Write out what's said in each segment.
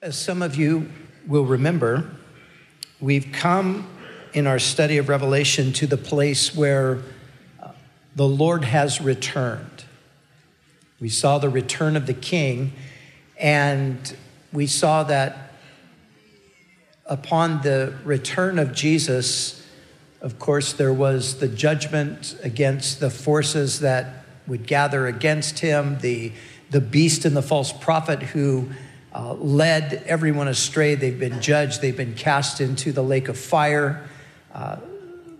As some of you will remember, we've come in our study of Revelation to the place where uh, the Lord has returned. We saw the return of the King, and we saw that upon the return of Jesus, of course, there was the judgment against the forces that would gather against him, the, the beast and the false prophet who uh, led everyone astray. They've been judged, they've been cast into the lake of fire. Uh,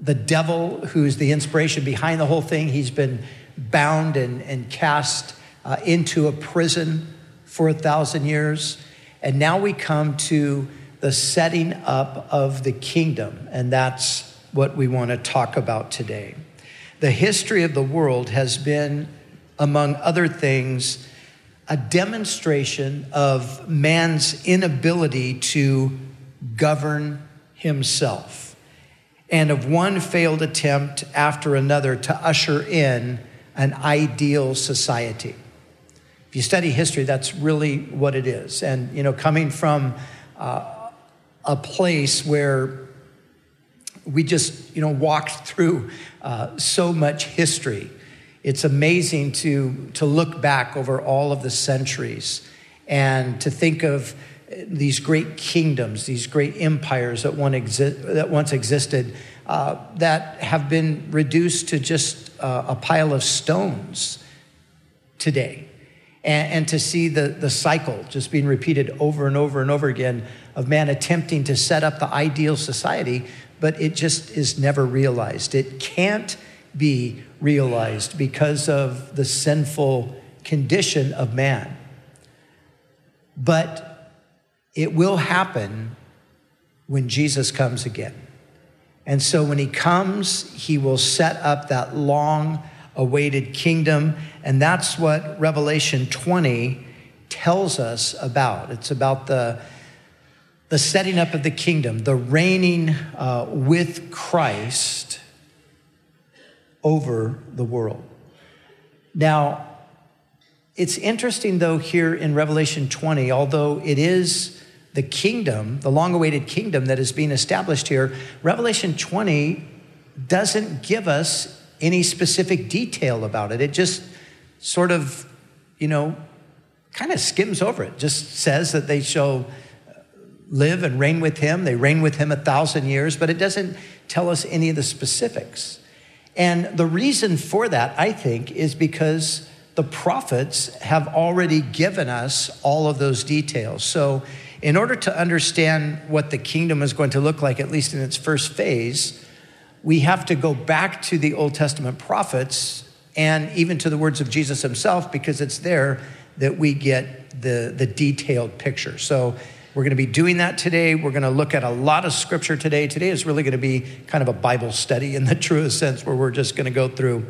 the devil, who's the inspiration behind the whole thing, he's been bound and, and cast uh, into a prison for a thousand years. And now we come to the setting up of the kingdom, and that's what we want to talk about today. The history of the world has been, among other things, a demonstration of man's inability to govern himself and of one failed attempt after another to usher in an ideal society. If you study history, that's really what it is. And, you know, coming from uh, a place where we just, you know, walked through uh, so much history it's amazing to, to look back over all of the centuries and to think of these great kingdoms, these great empires that, one exi- that once existed, uh, that have been reduced to just uh, a pile of stones today. And, and to see the, the cycle just being repeated over and over and over again of man attempting to set up the ideal society, but it just is never realized. It can't be realized because of the sinful condition of man. But it will happen when Jesus comes again. And so when he comes, he will set up that long awaited kingdom. And that's what Revelation 20 tells us about. It's about the, the setting up of the kingdom, the reigning uh, with Christ over the world. Now, it's interesting though here in Revelation 20, although it is the kingdom, the long awaited kingdom that is being established here, Revelation 20 doesn't give us any specific detail about it. It just sort of, you know, kind of skims over it, just says that they shall uh, live and reign with him. They reign with him a thousand years, but it doesn't tell us any of the specifics. And the reason for that, I think, is because the prophets have already given us all of those details. So, in order to understand what the kingdom is going to look like, at least in its first phase, we have to go back to the Old Testament prophets and even to the words of Jesus himself, because it's there that we get the, the detailed picture. So, we're going to be doing that today. We're going to look at a lot of scripture today. Today is really going to be kind of a Bible study in the truest sense, where we're just going to go through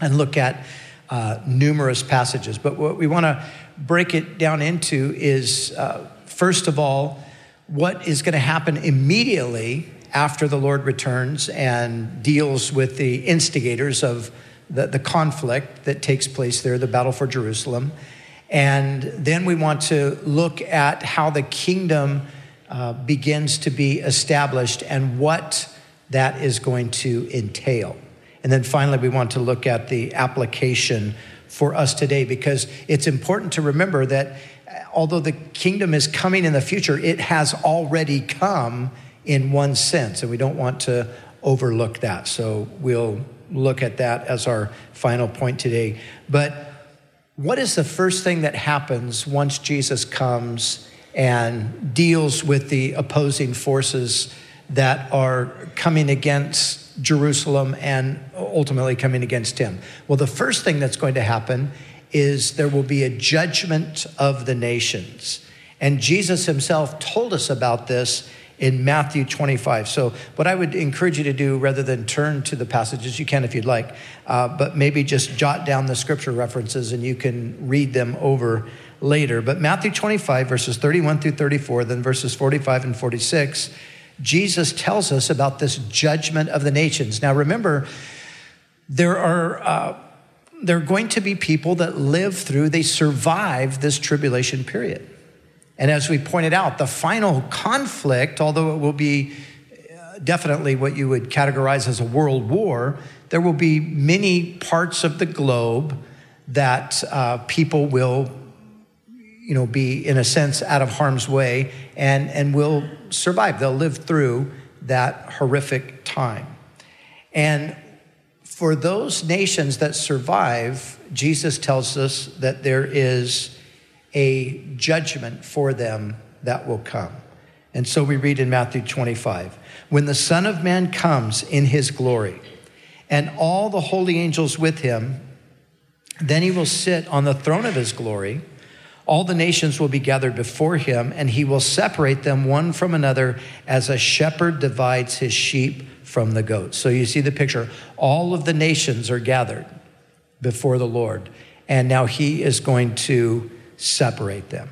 and look at uh, numerous passages. But what we want to break it down into is, uh, first of all, what is going to happen immediately after the Lord returns and deals with the instigators of the, the conflict that takes place there, the battle for Jerusalem. And then we want to look at how the kingdom uh, begins to be established and what that is going to entail. And then finally, we want to look at the application for us today because it's important to remember that uh, although the kingdom is coming in the future, it has already come in one sense, and we don't want to overlook that. So we'll look at that as our final point today. But what is the first thing that happens once Jesus comes and deals with the opposing forces that are coming against Jerusalem and ultimately coming against him? Well, the first thing that's going to happen is there will be a judgment of the nations. And Jesus himself told us about this in Matthew 25. So, what I would encourage you to do rather than turn to the passages, you can if you'd like, uh, but maybe just jot down the scripture references and you can read them over later. But Matthew 25, verses 31 through 34, then verses 45 and 46, Jesus tells us about this judgment of the nations. Now, remember, there are. Uh, there are going to be people that live through, they survive this tribulation period. And as we pointed out, the final conflict, although it will be uh, definitely what you would categorize as a world war, there will be many parts of the globe that uh, people will you know, be in a sense out of harm's way and, and will survive. They'll live through that horrific time. And for those nations that survive, Jesus tells us that there is a judgment for them that will come. And so we read in Matthew 25 When the Son of Man comes in his glory, and all the holy angels with him, then he will sit on the throne of his glory. All the nations will be gathered before him, and he will separate them one from another as a shepherd divides his sheep from the goats. So you see the picture. All of the nations are gathered before the Lord, and now he is going to separate them.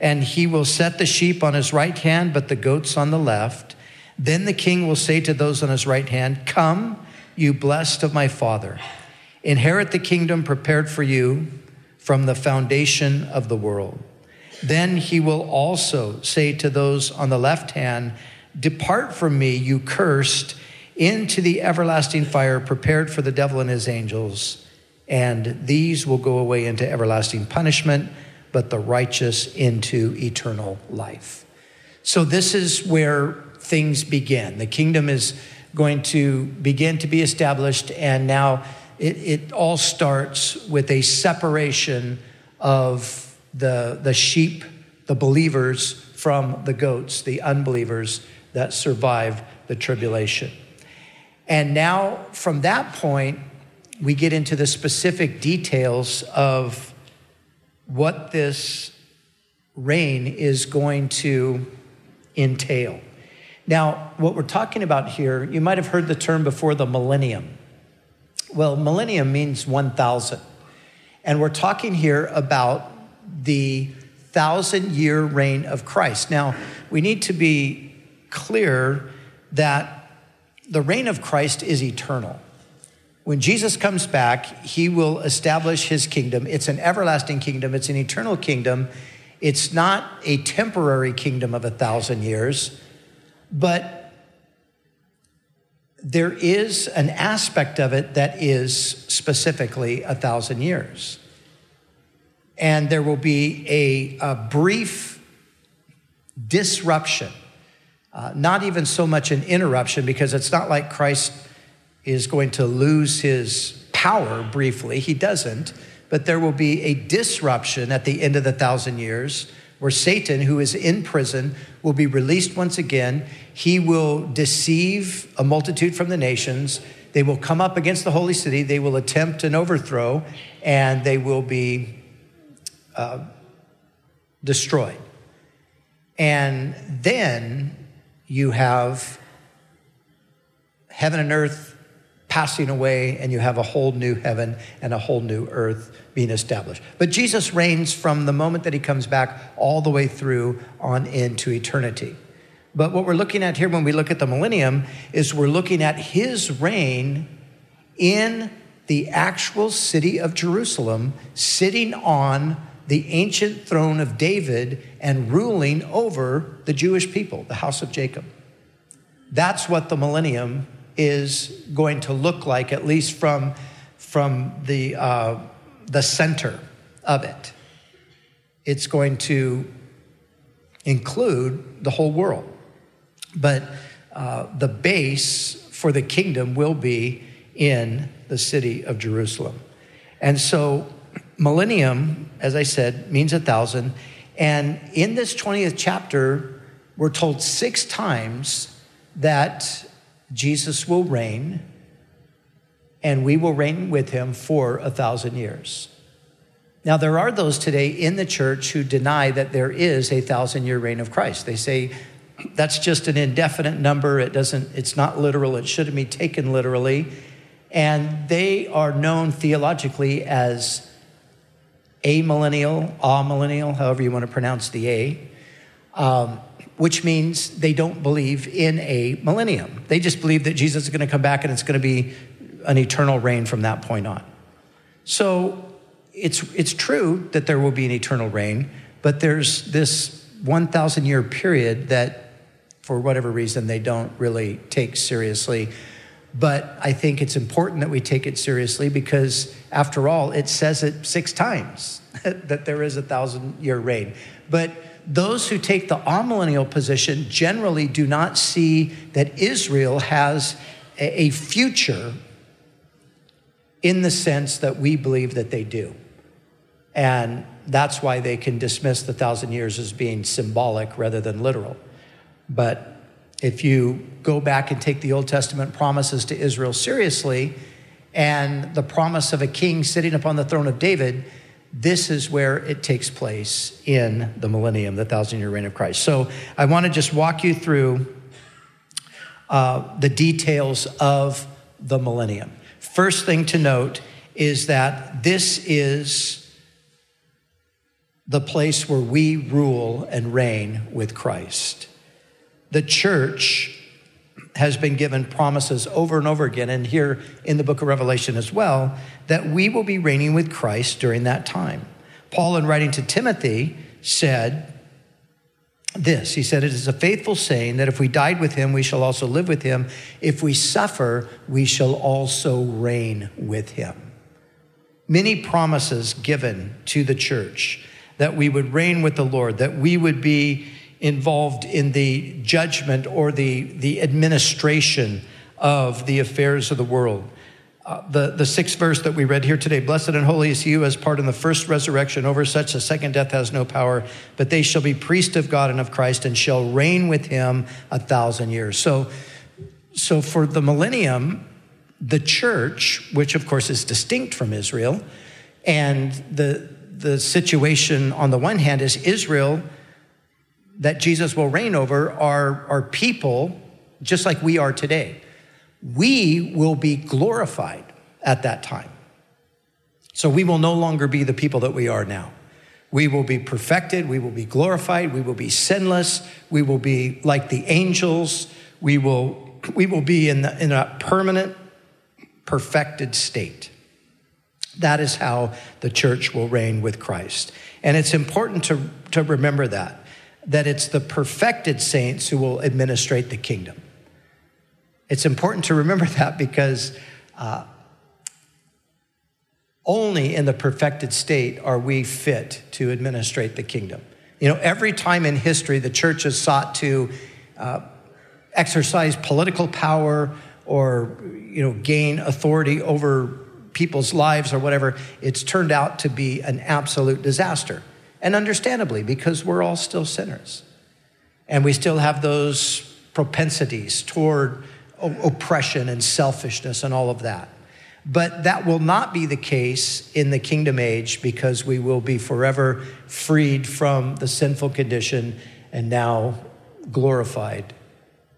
And he will set the sheep on his right hand, but the goats on the left. Then the king will say to those on his right hand, Come, you blessed of my father, inherit the kingdom prepared for you from the foundation of the world. Then he will also say to those on the left hand, Depart from me, you cursed, into the everlasting fire prepared for the devil and his angels. And these will go away into everlasting punishment, but the righteous into eternal life. So, this is where things begin. The kingdom is going to begin to be established, and now it, it all starts with a separation of the, the sheep, the believers, from the goats, the unbelievers that survive the tribulation. And now, from that point, we get into the specific details of what this reign is going to entail. Now, what we're talking about here, you might have heard the term before the millennium. Well, millennium means 1,000. And we're talking here about the thousand year reign of Christ. Now, we need to be clear that the reign of Christ is eternal. When Jesus comes back, he will establish his kingdom. It's an everlasting kingdom, it's an eternal kingdom. It's not a temporary kingdom of a thousand years, but there is an aspect of it that is specifically a thousand years. And there will be a, a brief disruption, uh, not even so much an interruption, because it's not like Christ is going to lose his power briefly. He doesn't. But there will be a disruption at the end of the thousand years where Satan, who is in prison, will be released once again. He will deceive a multitude from the nations. They will come up against the holy city. They will attempt an overthrow, and they will be uh, destroyed. And then you have heaven and earth passing away, and you have a whole new heaven and a whole new earth being established. But Jesus reigns from the moment that he comes back all the way through on into eternity. But what we're looking at here when we look at the millennium is we're looking at his reign in the actual city of Jerusalem, sitting on the ancient throne of David and ruling over the Jewish people, the house of Jacob. That's what the millennium is going to look like, at least from, from the, uh, the center of it. It's going to include the whole world. But uh, the base for the kingdom will be in the city of Jerusalem. And so, millennium, as I said, means a thousand. And in this 20th chapter, we're told six times that Jesus will reign, and we will reign with him for a thousand years. Now, there are those today in the church who deny that there is a thousand year reign of Christ. They say that's just an indefinite number. It doesn't, it's not literal. It shouldn't be taken literally. And they are known theologically as amillennial, amillennial, however you want to pronounce the A. Um, which means they don't believe in a millennium. They just believe that Jesus is going to come back and it's going to be an eternal reign from that point on. So it's, it's true that there will be an eternal reign, but there's this 1,000 year period that, for whatever reason, they don't really take seriously. But I think it's important that we take it seriously because, after all, it says it six times that there is a thousand year reign. But those who take the amillennial position generally do not see that Israel has a future in the sense that we believe that they do. And that's why they can dismiss the thousand years as being symbolic rather than literal. But if you go back and take the Old Testament promises to Israel seriously and the promise of a king sitting upon the throne of David, this is where it takes place in the millennium, the thousand year reign of Christ. So I want to just walk you through uh, the details of the millennium. First thing to note is that this is the place where we rule and reign with Christ. The church has been given promises over and over again, and here in the book of Revelation as well, that we will be reigning with Christ during that time. Paul, in writing to Timothy, said this He said, It is a faithful saying that if we died with him, we shall also live with him. If we suffer, we shall also reign with him. Many promises given to the church that we would reign with the Lord, that we would be involved in the judgment or the, the administration of the affairs of the world. Uh, the, the sixth verse that we read here today Blessed and holy is he who has part in the first resurrection. Over such, the second death has no power, but they shall be priests of God and of Christ and shall reign with him a thousand years. So, so for the millennium, the church, which of course is distinct from Israel, and the, the situation on the one hand is Israel that Jesus will reign over are, are people just like we are today. We will be glorified at that time. So we will no longer be the people that we are now. We will be perfected. We will be glorified. We will be sinless. We will be like the angels. We will, we will be in, the, in a permanent, perfected state. That is how the church will reign with Christ. And it's important to, to remember that that it's the perfected saints who will administrate the kingdom. It's important to remember that because uh, only in the perfected state are we fit to administrate the kingdom. You know, every time in history the church has sought to uh, exercise political power or, you know, gain authority over people's lives or whatever, it's turned out to be an absolute disaster. And understandably, because we're all still sinners. And we still have those propensities toward oppression and selfishness and all of that. But that will not be the case in the kingdom age because we will be forever freed from the sinful condition and now glorified,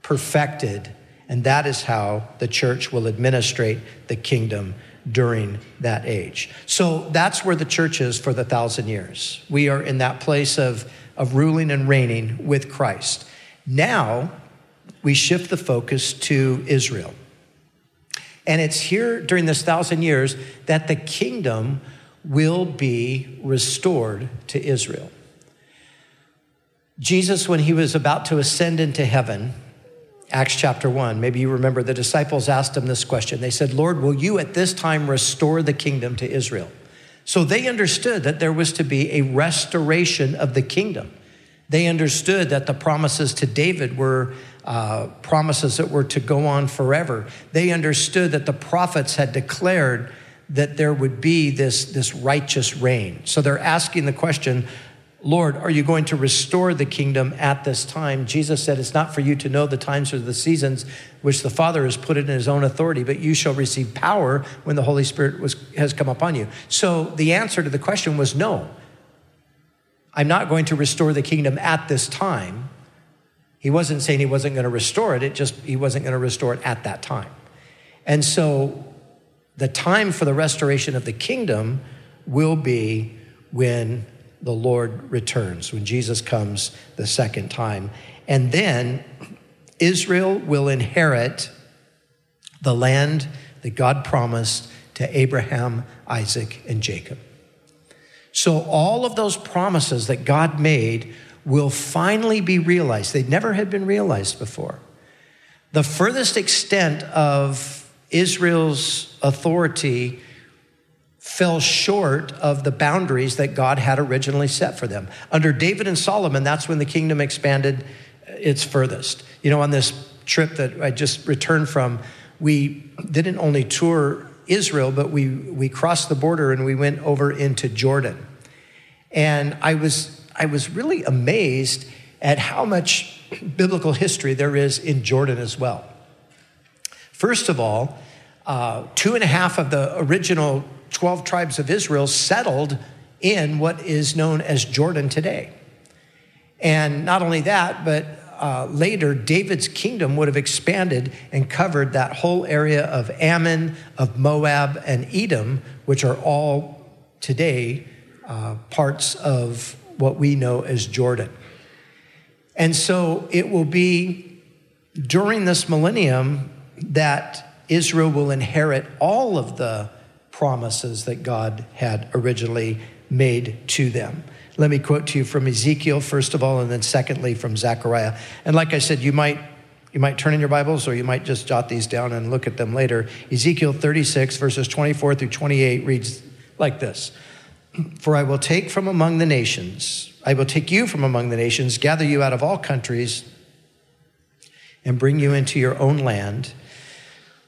perfected. And that is how the church will administrate the kingdom during that age. So that's where the church is for the thousand years. We are in that place of, of ruling and reigning with Christ. Now we shift the focus to Israel. And it's here during this thousand years that the kingdom will be restored to Israel. Jesus, when he was about to ascend into heaven, Acts chapter 1. Maybe you remember the disciples asked him this question. They said, Lord, will you at this time restore the kingdom to Israel? So they understood that there was to be a restoration of the kingdom. They understood that the promises to David were uh, promises that were to go on forever. They understood that the prophets had declared that there would be this, this righteous reign. So they're asking the question Lord, are you going to restore the kingdom at this time? Jesus said, It's not for you to know the times or the seasons which the Father has put it in his own authority, but you shall receive power when the Holy Spirit was, has come upon you. So the answer to the question was no. I'm not going to restore the kingdom at this time. He wasn't saying he wasn't going to restore it, it just he wasn't going to restore it at that time. And so the time for the restoration of the kingdom will be when the Lord returns, when Jesus comes the second time. And then Israel will inherit the land that God promised to Abraham, Isaac, and Jacob. So all of those promises that God made will finally be realized. They never had been realized before. The furthest extent of Israel's authority fell short of the boundaries that God had originally set for them. Under David and Solomon, that's when the kingdom expanded its furthest. You know, on this trip that I just returned from, we didn't only tour Israel, but we, we crossed the border and we went over into Jordan. And I was, I was really amazed at how much biblical history there is in Jordan as well. First of all, uh, two and a half of the original 12 tribes of Israel settled in what is known as Jordan today. And not only that, but uh, later, David's kingdom would have expanded and covered that whole area of Ammon, of Moab, and Edom, which are all today uh, parts of what we know as Jordan. And so it will be during this millennium that Israel will inherit all of the promises that God had originally made to them. Let me quote to you from Ezekiel, first of all, and then secondly from Zechariah. And like I said, you might you might turn in your Bibles or you might just jot these down and look at them later. Ezekiel 36, verses 24 through 28 reads like this For I will take from among the nations, I will take you from among the nations, gather you out of all countries, and bring you into your own land.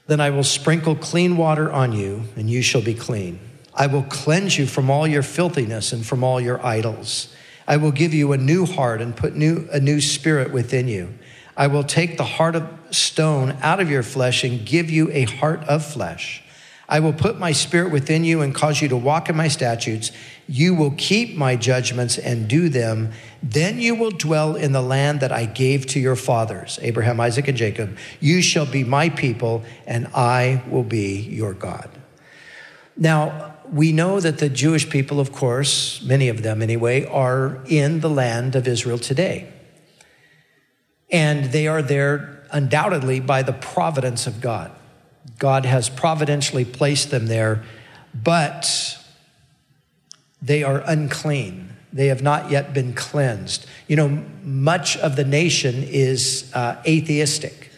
Then I will sprinkle clean water on you, and you shall be clean. I will cleanse you from all your filthiness and from all your idols. I will give you a new heart and put new, a new spirit within you. I will take the heart of stone out of your flesh and give you a heart of flesh. I will put my spirit within you and cause you to walk in my statutes. You will keep my judgments and do them. Then you will dwell in the land that I gave to your fathers, Abraham, Isaac, and Jacob. You shall be my people, and I will be your God. Now, we know that the Jewish people, of course, many of them anyway, are in the land of Israel today. And they are there undoubtedly by the providence of God. God has providentially placed them there, but they are unclean. They have not yet been cleansed. You know, much of the nation is uh, atheistic.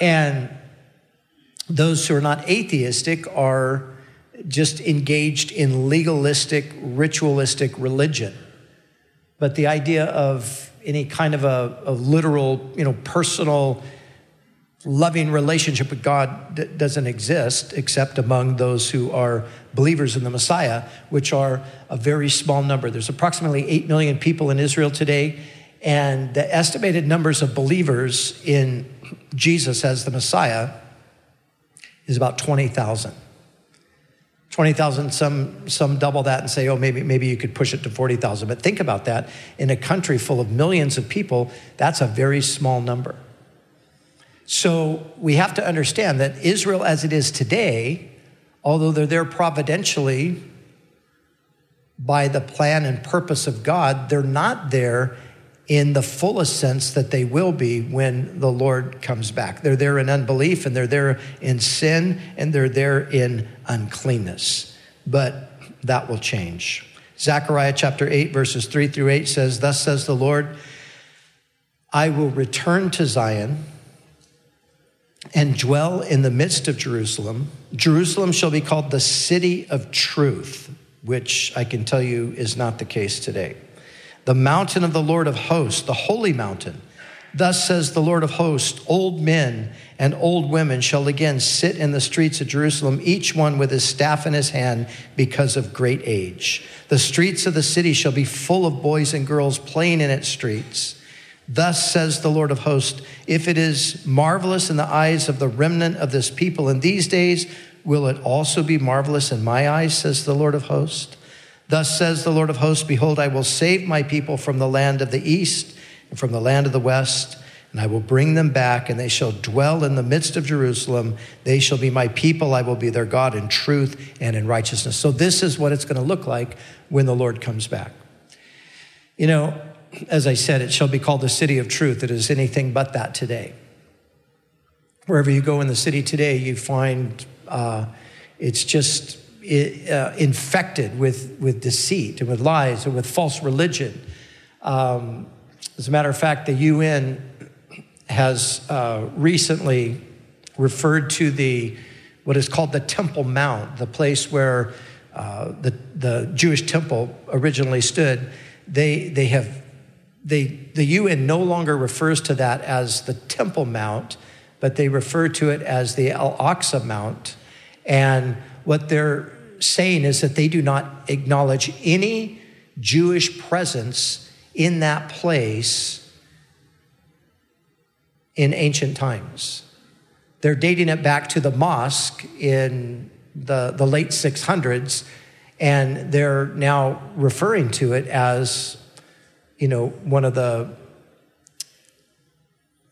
And those who are not atheistic are just engaged in legalistic, ritualistic religion. But the idea of any kind of a, a literal, you know, personal, loving relationship with God d- doesn't exist except among those who are believers in the Messiah, which are a very small number. There's approximately 8 million people in Israel today, and the estimated numbers of believers in Jesus as the Messiah is about 20,000. 20,000, some, some double that and say, oh, maybe, maybe you could push it to 40,000. But think about that. In a country full of millions of people, that's a very small number. So we have to understand that Israel, as it is today, although they're there providentially by the plan and purpose of God, they're not there in the fullest sense that they will be when the Lord comes back. They're there in unbelief and they're there in sin and they're there in uncleanness. But that will change. Zechariah chapter 8, verses 3 through 8 says, Thus says the Lord, I will return to Zion and dwell in the midst of Jerusalem. Jerusalem shall be called the city of truth, which I can tell you is not the case today the mountain of the Lord of hosts, the holy mountain. Thus says the Lord of hosts, old men and old women shall again sit in the streets of Jerusalem, each one with his staff in his hand because of great age. The streets of the city shall be full of boys and girls playing in its streets. Thus says the Lord of hosts, if it is marvelous in the eyes of the remnant of this people in these days, will it also be marvelous in my eyes, says the Lord of hosts? Thus says the Lord of hosts Behold, I will save my people from the land of the east and from the land of the west, and I will bring them back, and they shall dwell in the midst of Jerusalem. They shall be my people. I will be their God in truth and in righteousness. So, this is what it's going to look like when the Lord comes back. You know, as I said, it shall be called the city of truth. It is anything but that today. Wherever you go in the city today, you find uh, it's just uh, infected with, with deceit and with lies and with false religion. Um, as a matter of fact, the UN has uh, recently referred to the what is called the Temple Mount, the place where uh, the, the Jewish temple originally stood. They, they have, they, the UN no longer refers to that as the Temple Mount, but they refer to it as the Al Aqsa Mount. And what they're saying is that they do not acknowledge any Jewish presence in that place in ancient times. They're dating it back to the mosque in the, the late 600s, and they're now referring to it as, you know, one of the,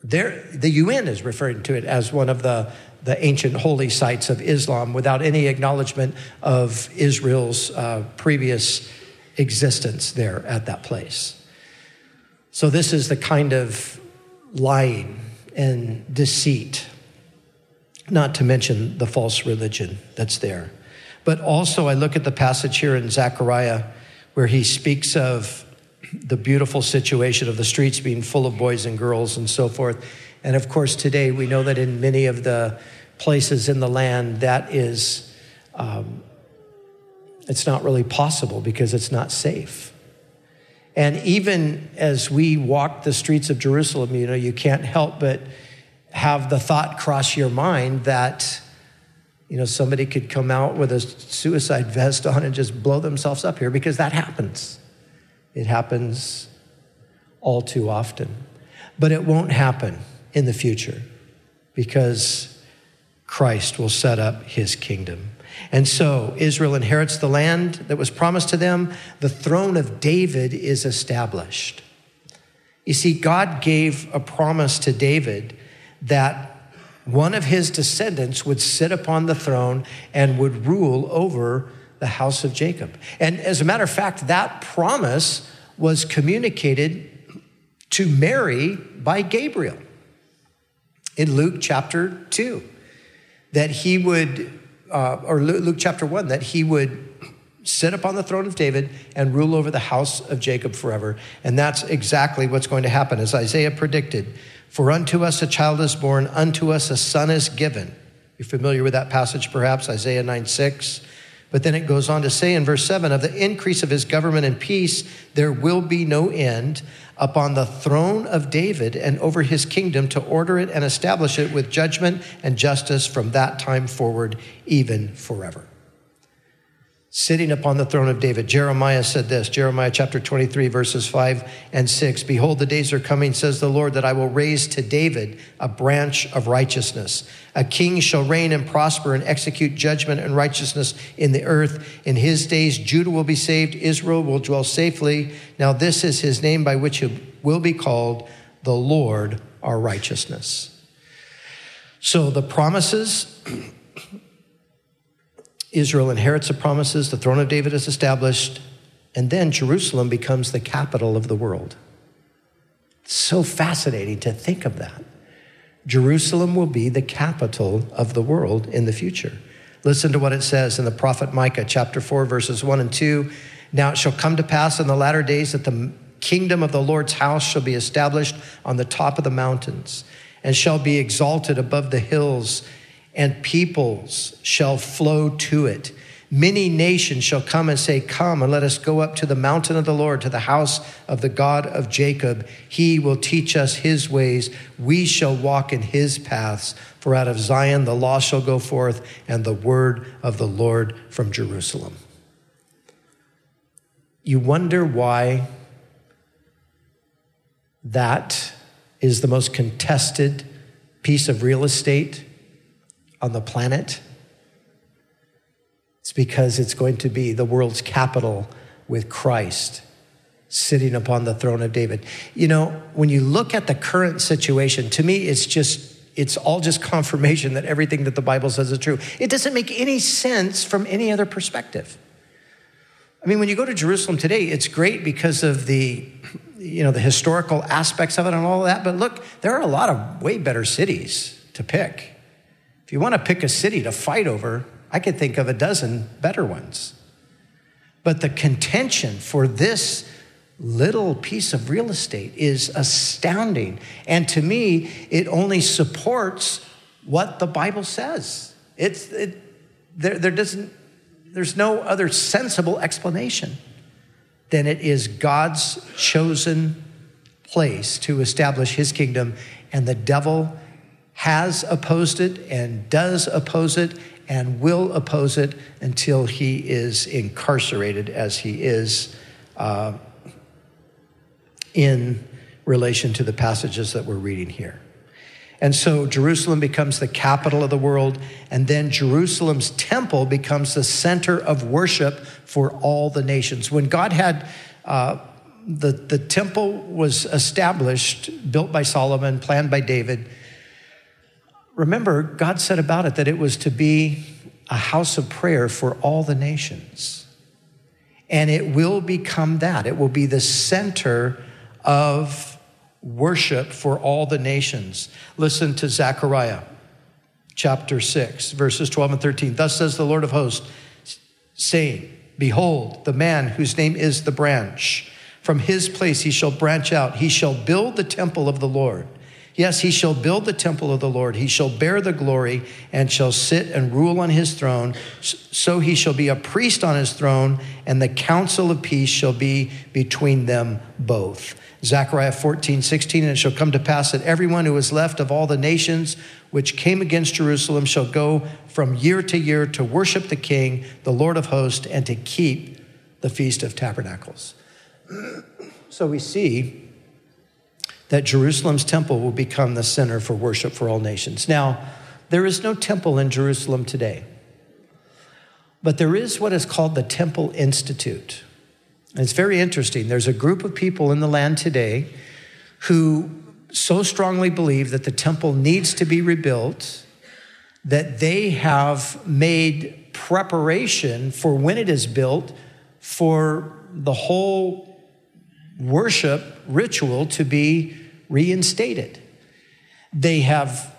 the UN is referring to it as one of the, the ancient holy sites of Islam without any acknowledgement of Israel's uh, previous existence there at that place. So, this is the kind of lying and deceit not to mention the false religion that's there. But also, I look at the passage here in Zechariah where he speaks of the beautiful situation of the streets being full of boys and girls and so forth. And of course, today we know that in many of the places in the land, that is, um, it's not really possible because it's not safe. And even as we walk the streets of Jerusalem, you know, you can't help but have the thought cross your mind that you know somebody could come out with a suicide vest on and just blow themselves up here because that happens it happens all too often. But it won't happen in the future because Christ will set up his kingdom. And so Israel inherits the land that was promised to them. The throne of David is established. You see God gave a promise to David that one of his descendants would sit upon the throne and would rule over the house of Jacob. And as a matter of fact, that promise was communicated to Mary by Gabriel in Luke chapter 2, that he would, uh, or Luke chapter 1, that he would sit upon the throne of David and rule over the house of Jacob forever. And that's exactly what's going to happen, as Isaiah predicted. For unto us a child is born, unto us a son is given. You're familiar with that passage, perhaps, Isaiah 9 6. But then it goes on to say in verse 7 of the increase of his government and peace, there will be no end upon the throne of David and over his kingdom to order it and establish it with judgment and justice from that time forward, even forever sitting upon the throne of David. Jeremiah said this Jeremiah chapter 23, verses 5 and 6 Behold, the days are coming, says the Lord, that I will raise to David a branch of righteousness. A king shall reign and prosper and execute judgment and righteousness in the earth. In his days, Judah will be saved, Israel will dwell safely. Now, this is his name by which he will be called the Lord our righteousness. So the promises Israel inherits the promises, the throne of David is established, and then Jerusalem becomes the capital of the world. It's so fascinating to think of that. Jerusalem will be the capital of the world in the future. Listen to what it says in the prophet Micah, chapter 4, verses 1 and 2. Now it shall come to pass in the latter days that the kingdom of the Lord's house shall be established on the top of the mountains and shall be exalted above the hills and peoples shall flow to it. Many nations shall come and say, Come and let us go up to the mountain of the Lord, to the house of the God of Jacob. He will teach us his ways. We shall walk in his paths. For out of Zion the law shall go forth, and the word of the Lord from Jerusalem. You wonder why that is the most contested piece of real estate on the planet? It's because it's going to be the world's capital with Christ sitting upon the throne of David. You know, when you look at the current situation, to me, it's just, it's all just confirmation that everything that the Bible says is true. It doesn't make any sense from any other perspective. I mean, when you go to Jerusalem today, it's great because of the, you know, the historical aspects of it and all of that. But look, there are a lot of way better cities to pick. If you want to pick a city to fight over, I could think of a dozen better ones. But the contention for this little piece of real estate is astounding. And to me, it only supports what the Bible says. It's, it, there, there doesn't, there's no other sensible explanation than it is God's chosen place to establish his kingdom, and the devil has opposed it and does oppose it and will oppose it until he is incarcerated as he is uh, in relation to the passages that we're reading here. And so Jerusalem becomes the capital of the world, and then Jerusalem's temple becomes the center of worship for all the nations. When God had uh, the, the temple was established, built by Solomon, planned by David. Remember, God said about it that it was to be a house of prayer for all the nations. And it will become that. It will be the center of worship for all the nations. Listen to Zechariah chapter 6, verses 12 and 13. Thus says the Lord of hosts, saying, Behold, the man whose name is the branch from his place he shall branch out. He shall build the temple of the Lord. Yes, he shall build the temple of the Lord. He shall bear the glory and shall sit and rule on his throne. So he shall be a priest on his throne, and the counsel of peace shall be between them both. Zechariah 14, 16, and it shall come to pass that everyone who is left of all the nations which came against Jerusalem shall go from year to year to worship the King, the Lord of hosts, and to keep the Feast of Tabernacles. So we see that Jerusalem's temple will become the center for worship for all nations. Now, there is no temple in Jerusalem today, but there is what is called the Temple Institute. And it's very interesting. There's a group of people in the land today who so strongly believe that the temple needs to be rebuilt that they have made preparation for when it is built for the whole worship ritual to be reinstated. They have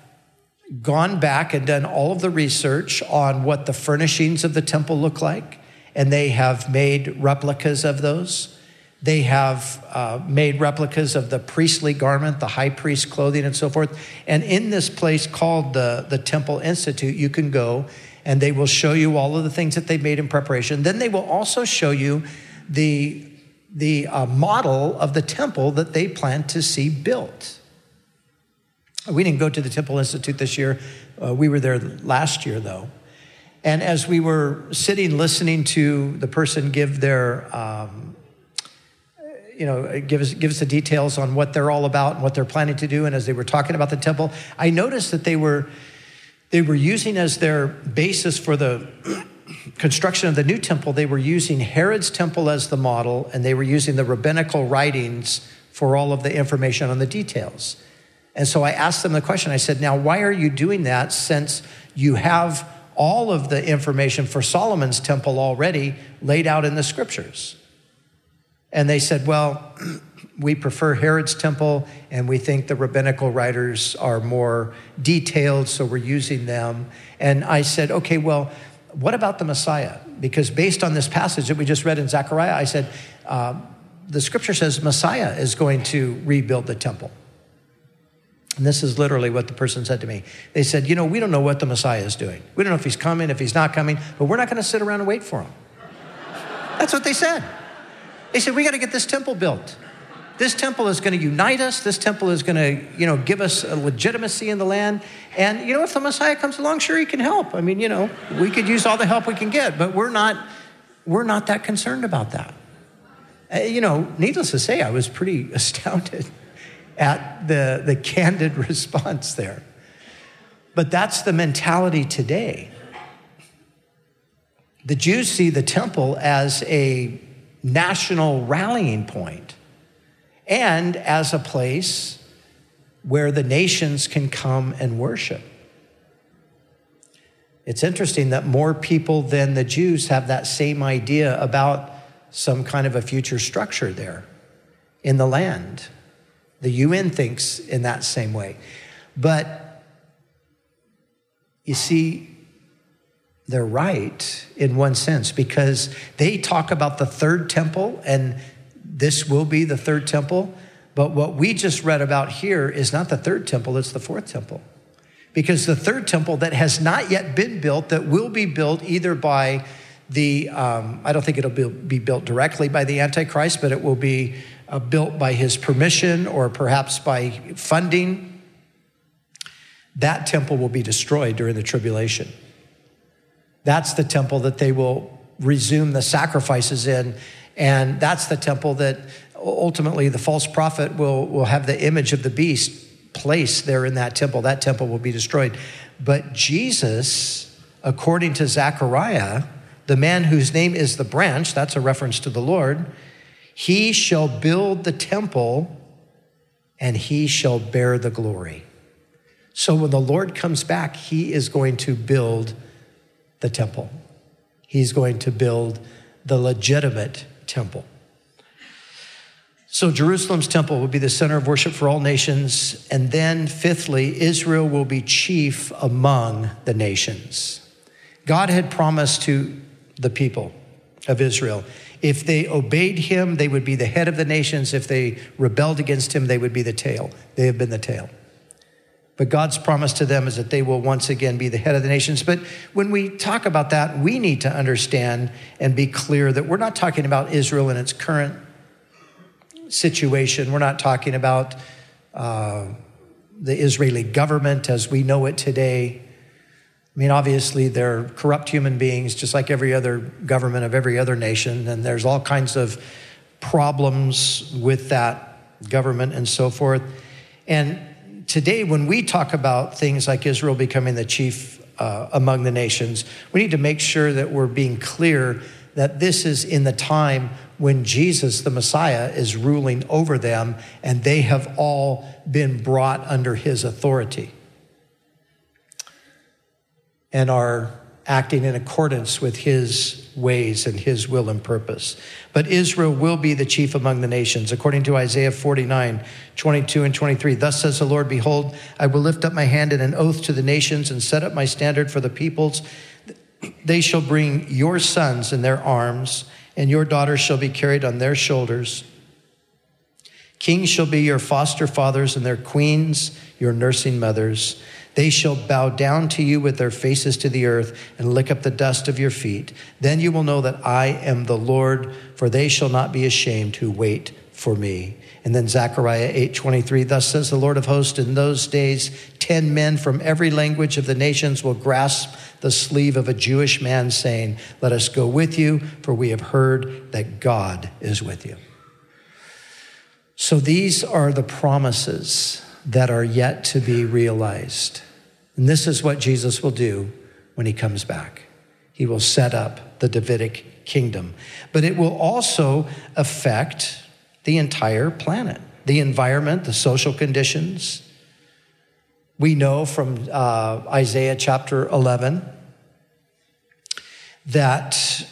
gone back and done all of the research on what the furnishings of the temple look like, and they have made replicas of those. They have uh, made replicas of the priestly garment, the high priest clothing, and so forth. And in this place called the, the Temple Institute, you can go and they will show you all of the things that they've made in preparation. Then they will also show you the the uh, model of the temple that they plan to see built. We didn't go to the Temple Institute this year. Uh, we were there last year, though. And as we were sitting listening to the person give their, um, you know, give us, give us the details on what they're all about and what they're planning to do, and as they were talking about the temple, I noticed that they were, they were using as their basis for the construction of the new temple, they were using Herod's temple as the model, and they were using the rabbinical writings for all of the information on the details. And so I asked them the question I said, Now, why are you doing that since you have all of the information for Solomon's temple already laid out in the scriptures? And they said, Well, we prefer Herod's temple, and we think the rabbinical writers are more detailed, so we're using them. And I said, Okay, well, what about the Messiah? Because based on this passage that we just read in Zechariah, I said, uh, the scripture says Messiah is going to rebuild the temple. And this is literally what the person said to me. They said, You know, we don't know what the Messiah is doing. We don't know if he's coming, if he's not coming, but we're not going to sit around and wait for him. That's what they said. They said, We got to get this temple built. This temple is going to unite us. This temple is going to, you know, give us a legitimacy in the land. And, you know, if the Messiah comes along, sure, he can help. I mean, you know, we could use all the help we can get, but we're not, we're not that concerned about that. Uh, you know, needless to say, I was pretty astounded at the, the candid response there. But that's the mentality today. The Jews see the temple as a national rallying point and as a place where the nations can come and worship. It's interesting that more people than the Jews have that same idea about some kind of a future structure there in the land. The UN thinks in that same way. But you see, they're right in one sense because they talk about the third temple and this will be the third temple. But what we just read about here is not the third temple, it's the fourth temple. Because the third temple that has not yet been built, that will be built either by the, um, I don't think it'll be, built directly by the Antichrist, but it will be uh, built by his permission or perhaps by funding. That temple will be destroyed during the tribulation. That's the temple that they will resume the sacrifices in. And that's the temple that ultimately the false prophet will, will have the image of the beast placed there in that temple. That temple will be destroyed. But Jesus, according to Zechariah, the man whose name is the branch, that's a reference to the Lord, he shall build the temple and he shall bear the glory. So when the Lord comes back, he is going to build the temple. He's going to build the legitimate temple. So, Jerusalem's temple will be the center of worship for all nations. And then, fifthly, Israel will be chief among the nations. God had promised to the people of Israel if they obeyed him, they would be the head of the nations. If they rebelled against him, they would be the tail. They have been the tail. But God's promise to them is that they will once again be the head of the nations. But when we talk about that, we need to understand and be clear that we're not talking about Israel in its current situation. We're not talking about uh, the Israeli government as we know it today. I mean, obviously, they're corrupt human beings, just like every other government of every other nation, and there's all kinds of problems with that government and so forth. And today, when we talk about things like Israel becoming the chief uh, among the nations, we need to make sure that we're being clear that this is in the time when Jesus, the Messiah, is ruling over them, and they have all been brought under his authority and are acting in accordance with his ways and his will and purpose. But Israel will be the chief among the nations, according to Isaiah 49, 22 and 23. Thus says the Lord, Behold, I will lift up my hand in an oath to the nations and set up my standard for the peoples. They shall bring your sons in their arms and your daughters shall be carried on their shoulders. Kings shall be your foster fathers, and their queens your nursing mothers. They shall bow down to you with their faces to the earth and lick up the dust of your feet. Then you will know that I am the Lord, for they shall not be ashamed who wait for me. And then Zechariah 8:23 thus says the Lord of hosts in those days 10 men from every language of the nations will grasp the sleeve of a Jewish man saying let us go with you for we have heard that God is with you. So these are the promises that are yet to be realized. And this is what Jesus will do when he comes back. He will set up the Davidic kingdom, but it will also affect the entire planet, the environment, the social conditions. We know from uh, Isaiah chapter 11 that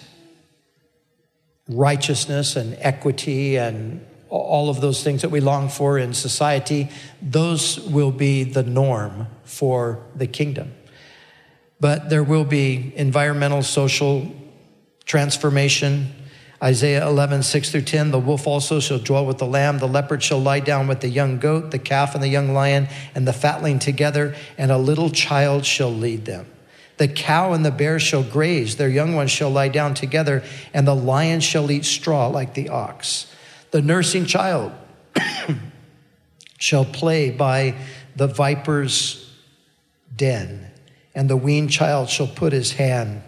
righteousness and equity and all of those things that we long for in society, those will be the norm for the kingdom. But there will be environmental, social transformation, Isaiah 11, 6 through 10, the wolf also shall dwell with the lamb, the leopard shall lie down with the young goat, the calf and the young lion, and the fatling together, and a little child shall lead them. The cow and the bear shall graze, their young ones shall lie down together, and the lion shall eat straw like the ox. The nursing child shall play by the viper's den, and the weaned child shall put his hand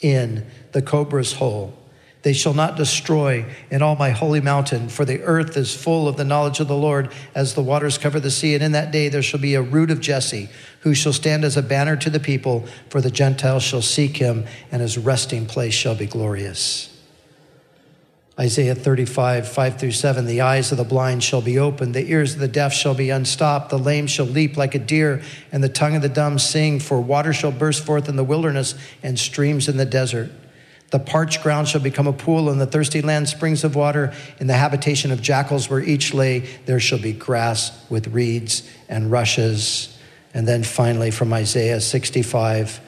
in the cobra's hole. They shall not destroy in all my holy mountain, for the earth is full of the knowledge of the Lord as the waters cover the sea. And in that day there shall be a root of Jesse, who shall stand as a banner to the people, for the Gentiles shall seek him, and his resting place shall be glorious. Isaiah 35, 5 through 7 The eyes of the blind shall be opened, the ears of the deaf shall be unstopped, the lame shall leap like a deer, and the tongue of the dumb sing, for water shall burst forth in the wilderness and streams in the desert. The parched ground shall become a pool, and the thirsty land springs of water. In the habitation of jackals, where each lay, there shall be grass with reeds and rushes. And then finally, from Isaiah 65,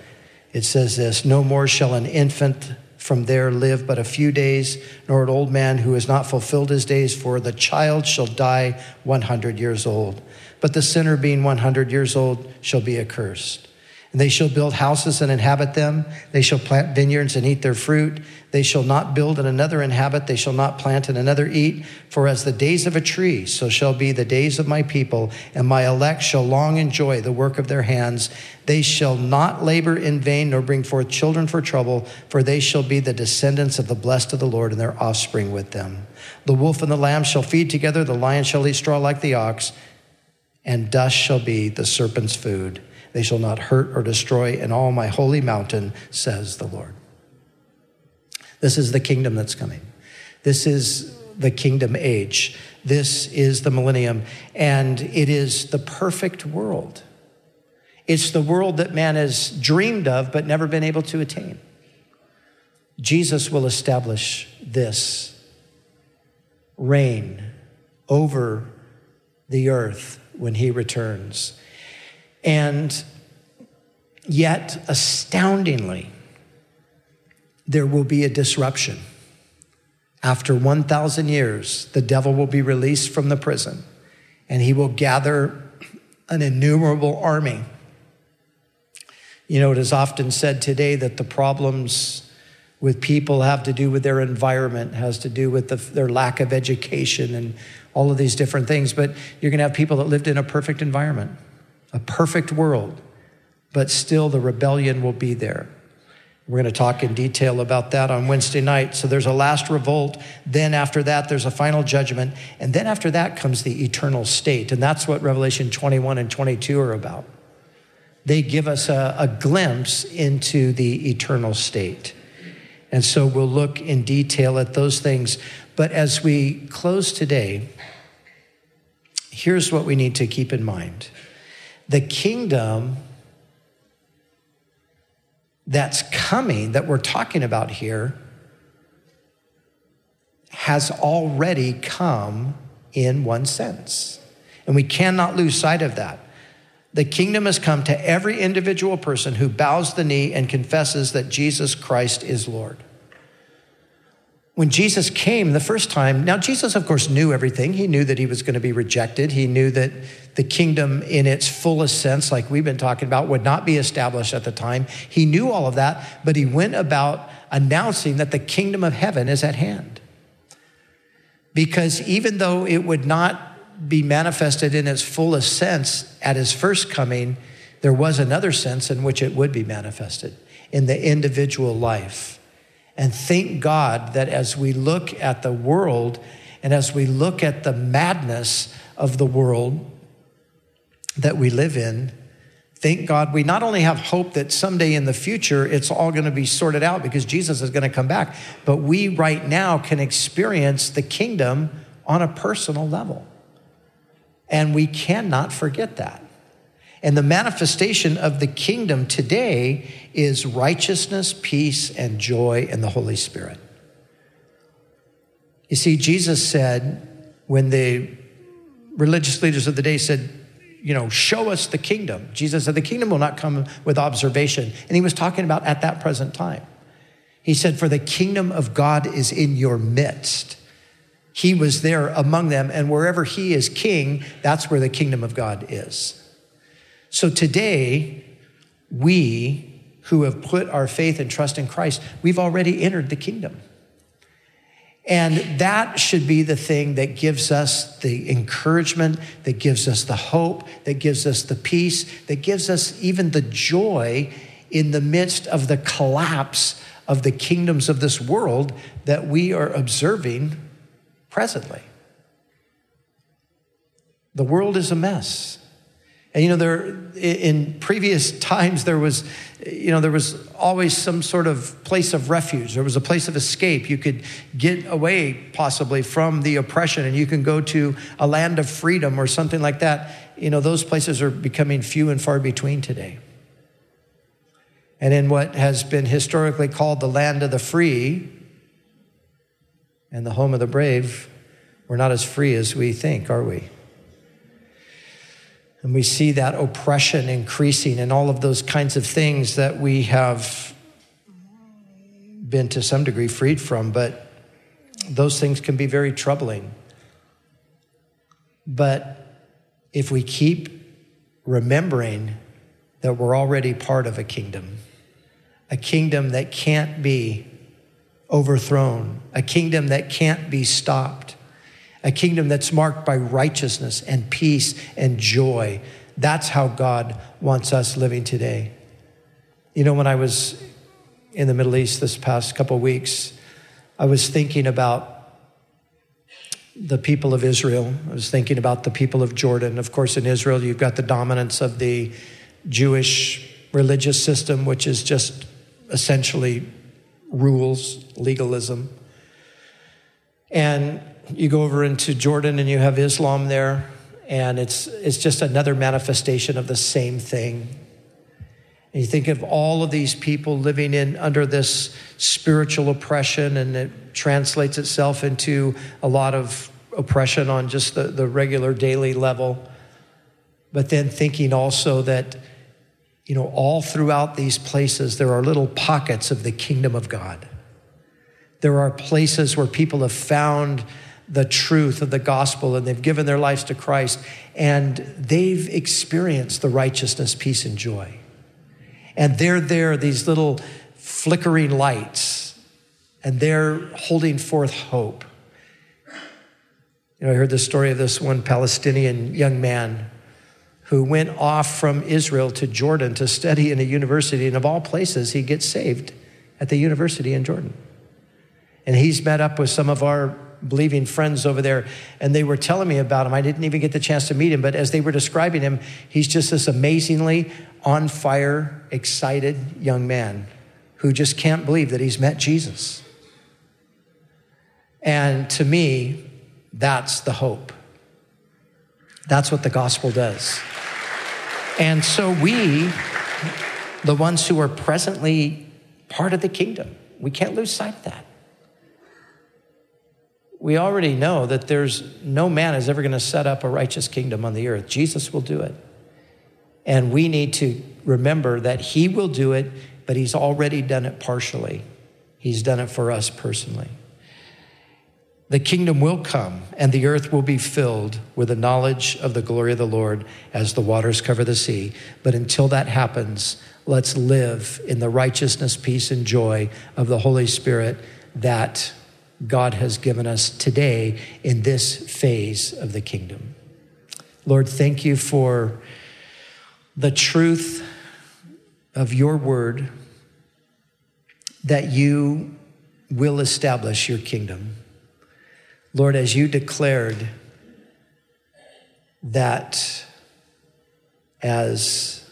it says this No more shall an infant from there live but a few days, nor an old man who has not fulfilled his days, for the child shall die 100 years old. But the sinner, being 100 years old, shall be accursed. And they shall build houses and inhabit them. They shall plant vineyards and eat their fruit. They shall not build and another inhabit. They shall not plant and another eat. For as the days of a tree, so shall be the days of my people, and my elect shall long enjoy the work of their hands. They shall not labor in vain, nor bring forth children for trouble, for they shall be the descendants of the blessed of the Lord, and their offspring with them. The wolf and the lamb shall feed together, the lion shall eat straw like the ox, and dust shall be the serpent's food. They shall not hurt or destroy in all my holy mountain, says the Lord. This is the kingdom that's coming. This is the kingdom age. This is the millennium. And it is the perfect world. It's the world that man has dreamed of but never been able to attain. Jesus will establish this reign over the earth when he returns. And yet, astoundingly, there will be a disruption. After 1,000 years, the devil will be released from the prison and he will gather an innumerable army. You know, it is often said today that the problems with people have to do with their environment, has to do with the, their lack of education and all of these different things. But you're going to have people that lived in a perfect environment a perfect world, but still the rebellion will be there. We're going to talk in detail about that on Wednesday night. So there's a last revolt. Then after that, there's a final judgment. And then after that comes the eternal state. And that's what Revelation 21 and 22 are about. They give us a, a glimpse into the eternal state. And so we'll look in detail at those things. But as we close today, here's what we need to keep in mind the kingdom that's coming, that we're talking about here, has already come in one sense. And we cannot lose sight of that. The kingdom has come to every individual person who bows the knee and confesses that Jesus Christ is Lord when Jesus came the first time, now Jesus, of course, knew everything. He knew that he was going to be rejected. He knew that the kingdom, in its fullest sense, like we've been talking about, would not be established at the time. He knew all of that, but he went about announcing that the kingdom of heaven is at hand. Because even though it would not be manifested in its fullest sense at his first coming, there was another sense in which it would be manifested in the individual life. And thank God that as we look at the world and as we look at the madness of the world that we live in, thank God we not only have hope that someday in the future it's all going to be sorted out because Jesus is going to come back, but we right now can experience the kingdom on a personal level. And we cannot forget that. And the manifestation of the kingdom today is righteousness, peace, and joy in the Holy Spirit. You see, Jesus said, when the religious leaders of the day said, you know, show us the kingdom, Jesus said, the kingdom will not come with observation. And he was talking about at that present time. He said, for the kingdom of God is in your midst. He was there among them, and wherever he is king, that's where the kingdom of God is. So today, we who have put our faith and trust in Christ, we've already entered the kingdom. And that should be the thing that gives us the encouragement, that gives us the hope, that gives us the peace, that gives us even the joy in the midst of the collapse of the kingdoms of this world that we are observing presently. The world is a mess. And you know, there in previous times there was, you know, there was always some sort of place of refuge. There was a place of escape. You could get away possibly from the oppression, and you can go to a land of freedom or something like that. You know, those places are becoming few and far between today. And in what has been historically called the land of the free and the home of the brave, we're not as free as we think, are we? And we see that oppression increasing and all of those kinds of things that we have been to some degree freed from, but those things can be very troubling. But if we keep remembering that we're already part of a kingdom, a kingdom that can't be overthrown, a kingdom that can't be stopped, a kingdom that's marked by righteousness and peace and joy. That's how God wants us living today. You know, when I was in the Middle East this past couple weeks, I was thinking about the people of Israel. I was thinking about the people of Jordan. Of course, in Israel, you've got the dominance of the Jewish religious system, which is just essentially rules, legalism. And you go over into Jordan and you have Islam there, and it's, it's just another manifestation of the same thing. And you think of all of these people living in under this spiritual oppression, and it translates itself into a lot of oppression on just the, the regular daily level. But then thinking also that, you know, all throughout these places, there are little pockets of the kingdom of God. There are places where people have found the truth of the gospel and they've given their lives to Christ and they've experienced the righteousness, peace, and joy. And they're there, these little flickering lights, and they're holding forth hope. You know, I heard the story of this one Palestinian young man who went off from Israel to Jordan to study in a university, and of all places, he gets saved at the university in Jordan. And he's met up with some of our believing friends over there, and they were telling me about him. I didn't even get the chance to meet him, but as they were describing him, he's just this amazingly on fire, excited young man who just can't believe that he's met Jesus. And to me, that's the hope. That's what the gospel does. And so we, the ones who are presently part of the kingdom, we can't lose sight of that we already know that there's no man is ever going to set up a righteous kingdom on the earth. Jesus will do it. And we need to remember that he will do it, but he's already done it partially. He's done it for us personally. The kingdom will come, and the earth will be filled with the knowledge of the glory of the Lord as the waters cover the sea. But until that happens, let's live in the righteousness, peace, and joy of the Holy Spirit that God has given us today in this phase of the kingdom. Lord, thank you for the truth of your word that you will establish your kingdom. Lord, as you declared that as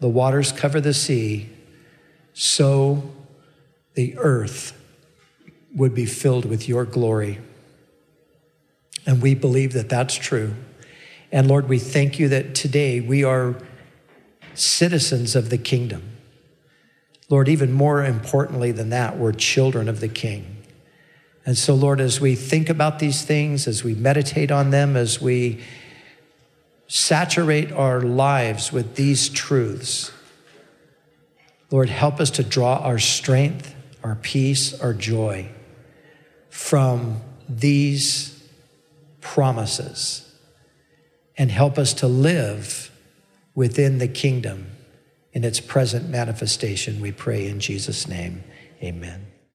the waters cover the sea, so the earth would be filled with your glory. And we believe that that's true. And Lord, we thank you that today we are citizens of the kingdom. Lord, even more importantly than that, we're children of the King. And so, Lord, as we think about these things, as we meditate on them, as we saturate our lives with these truths, Lord, help us to draw our strength, our peace, our joy from these promises and help us to live within the kingdom in its present manifestation. We pray in Jesus' name. Amen.